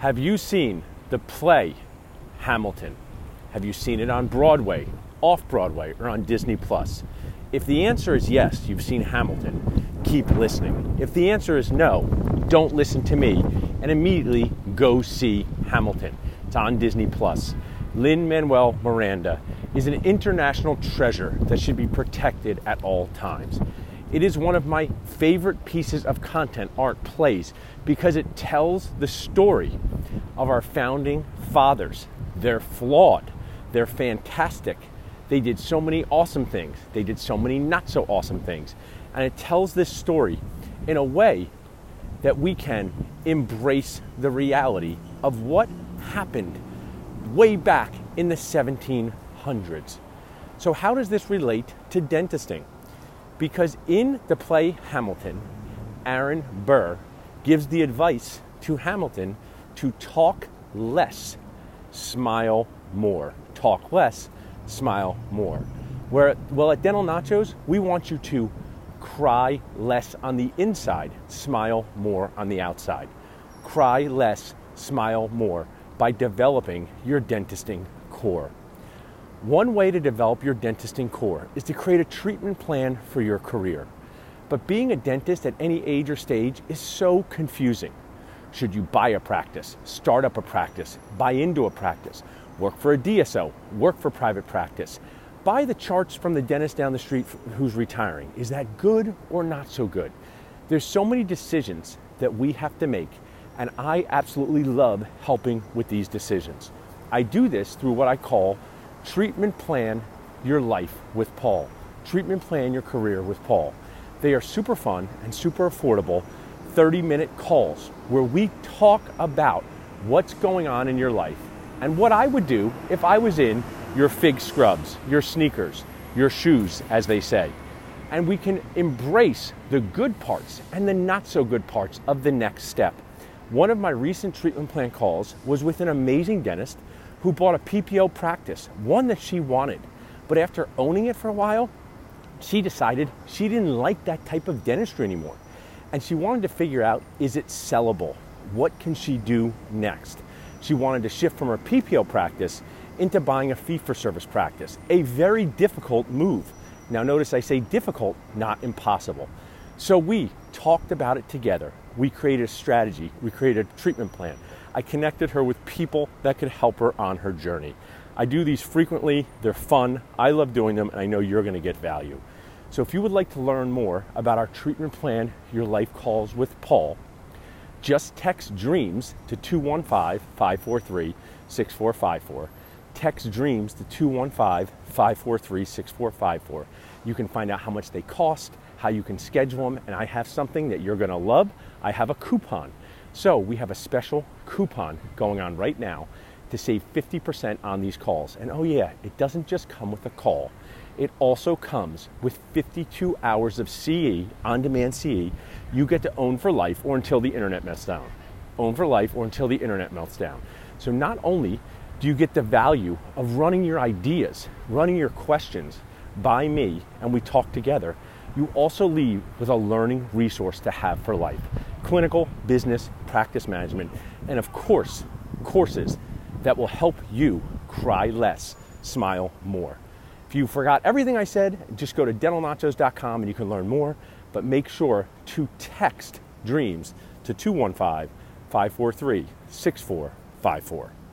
Have you seen the play Hamilton? Have you seen it on Broadway, off Broadway, or on Disney Plus? If the answer is yes, you've seen Hamilton, keep listening. If the answer is no, don't listen to me and immediately go see Hamilton. It's on Disney Plus. Lin Manuel Miranda is an international treasure that should be protected at all times. It is one of my favorite pieces of content, art plays, because it tells the story of our founding fathers. They're flawed, they're fantastic, they did so many awesome things. They did so many not so awesome things. And it tells this story in a way that we can embrace the reality of what happened way back in the 1700s. So, how does this relate to dentisting? Because in the play Hamilton, Aaron Burr gives the advice to Hamilton to talk less, smile more. Talk less, smile more. Where, well, at Dental Nachos, we want you to cry less on the inside, smile more on the outside. Cry less, smile more by developing your dentisting core. One way to develop your dentisting core is to create a treatment plan for your career. But being a dentist at any age or stage is so confusing. Should you buy a practice, start up a practice, buy into a practice? work for a DSO, work for private practice. Buy the charts from the dentist down the street who's retiring. Is that good or not so good? There's so many decisions that we have to make, and I absolutely love helping with these decisions. I do this through what I call treatment plan your life with Paul. Treatment plan your career with Paul. They are super fun and super affordable 30 minute calls where we talk about what's going on in your life and what I would do if I was in your fig scrubs, your sneakers, your shoes, as they say. And we can embrace the good parts and the not so good parts of the next step. One of my recent treatment plan calls was with an amazing dentist who bought a PPO practice, one that she wanted. But after owning it for a while, she decided she didn't like that type of dentistry anymore. And she wanted to figure out is it sellable? What can she do next? She wanted to shift from her PPO practice into buying a fee for service practice, a very difficult move. Now, notice I say difficult, not impossible. So, we talked about it together. We created a strategy, we created a treatment plan. I connected her with people that could help her on her journey. I do these frequently, they're fun, I love doing them, and I know you're going to get value. So, if you would like to learn more about our treatment plan, Your Life Calls with Paul, just text DREAMS to 215 543 6454. Text DREAMS to 215 543 6454. You can find out how much they cost, how you can schedule them, and I have something that you're going to love. I have a coupon. So we have a special coupon going on right now to save 50% on these calls. And oh, yeah, it doesn't just come with a call. It also comes with 52 hours of CE, on demand CE, you get to own for life or until the internet melts down. Own for life or until the internet melts down. So not only do you get the value of running your ideas, running your questions by me, and we talk together, you also leave with a learning resource to have for life clinical, business, practice management, and of course, courses that will help you cry less, smile more. If you forgot everything I said, just go to dentalnachos.com and you can learn more. But make sure to text DREAMS to 215 543 6454.